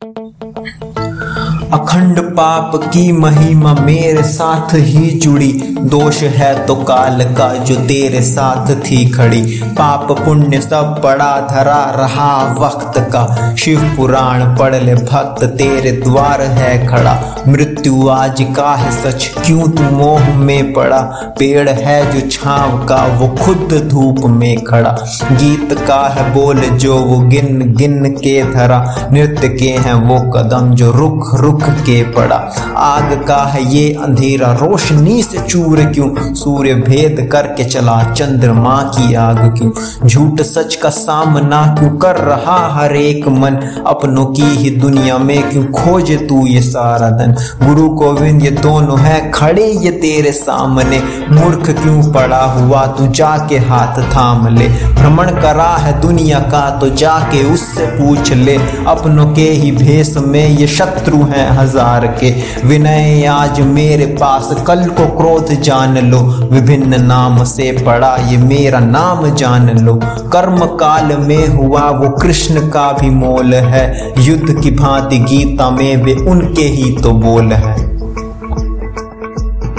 thank you अखंड पाप की महिमा मेरे साथ ही जुड़ी। दोष है तो काल का जो तेरे साथ थी खड़ी। पाप पुण्य सब पड़ा धरा रहा वक्त का। शिव पुराण पढ़ ले भक्त तेरे द्वार है खड़ा। मृत्यु आज का है सच, क्यों तू मोह में पड़ा? पेड़ है जो छाव का, वो खुद धूप में खड़ा। गीत का है बोल जो वो गिन गिन के धरा। नृत्य के हैं वो कदम जो रुक रुक रुक के पड़ा। आग का है ये अंधेरा, रोशनी से चूर क्यों? सूर्य भेद करके चला, चंद्रमा की आग क्यों? झूठ सच का सामना क्यों कर रहा हर एक मन? अपनों की ही दुनिया में क्यों खोजे तू ये सारा धन? गुरु गोविंद, ये दोनों है खड़े, ये तेरे सामने। मूर्ख क्यों पड़ा हुआ तू? जाके हाथ थाम ले। भ्रमण करा है दुनिया का तो जाके उससे पूछ ले। अपनों के ही भेष में ये शत्रु हैं हज़ार के विनय, आज मेरे पास कल को क्रोध जान लो। विभिन्न नाम से पड़ा ये मेरा नाम जान लो। कर्म काल में हुआ वो कृष्ण का भी मोल है। युद्ध की भांति गीता में वे उनके ही तो बोल है।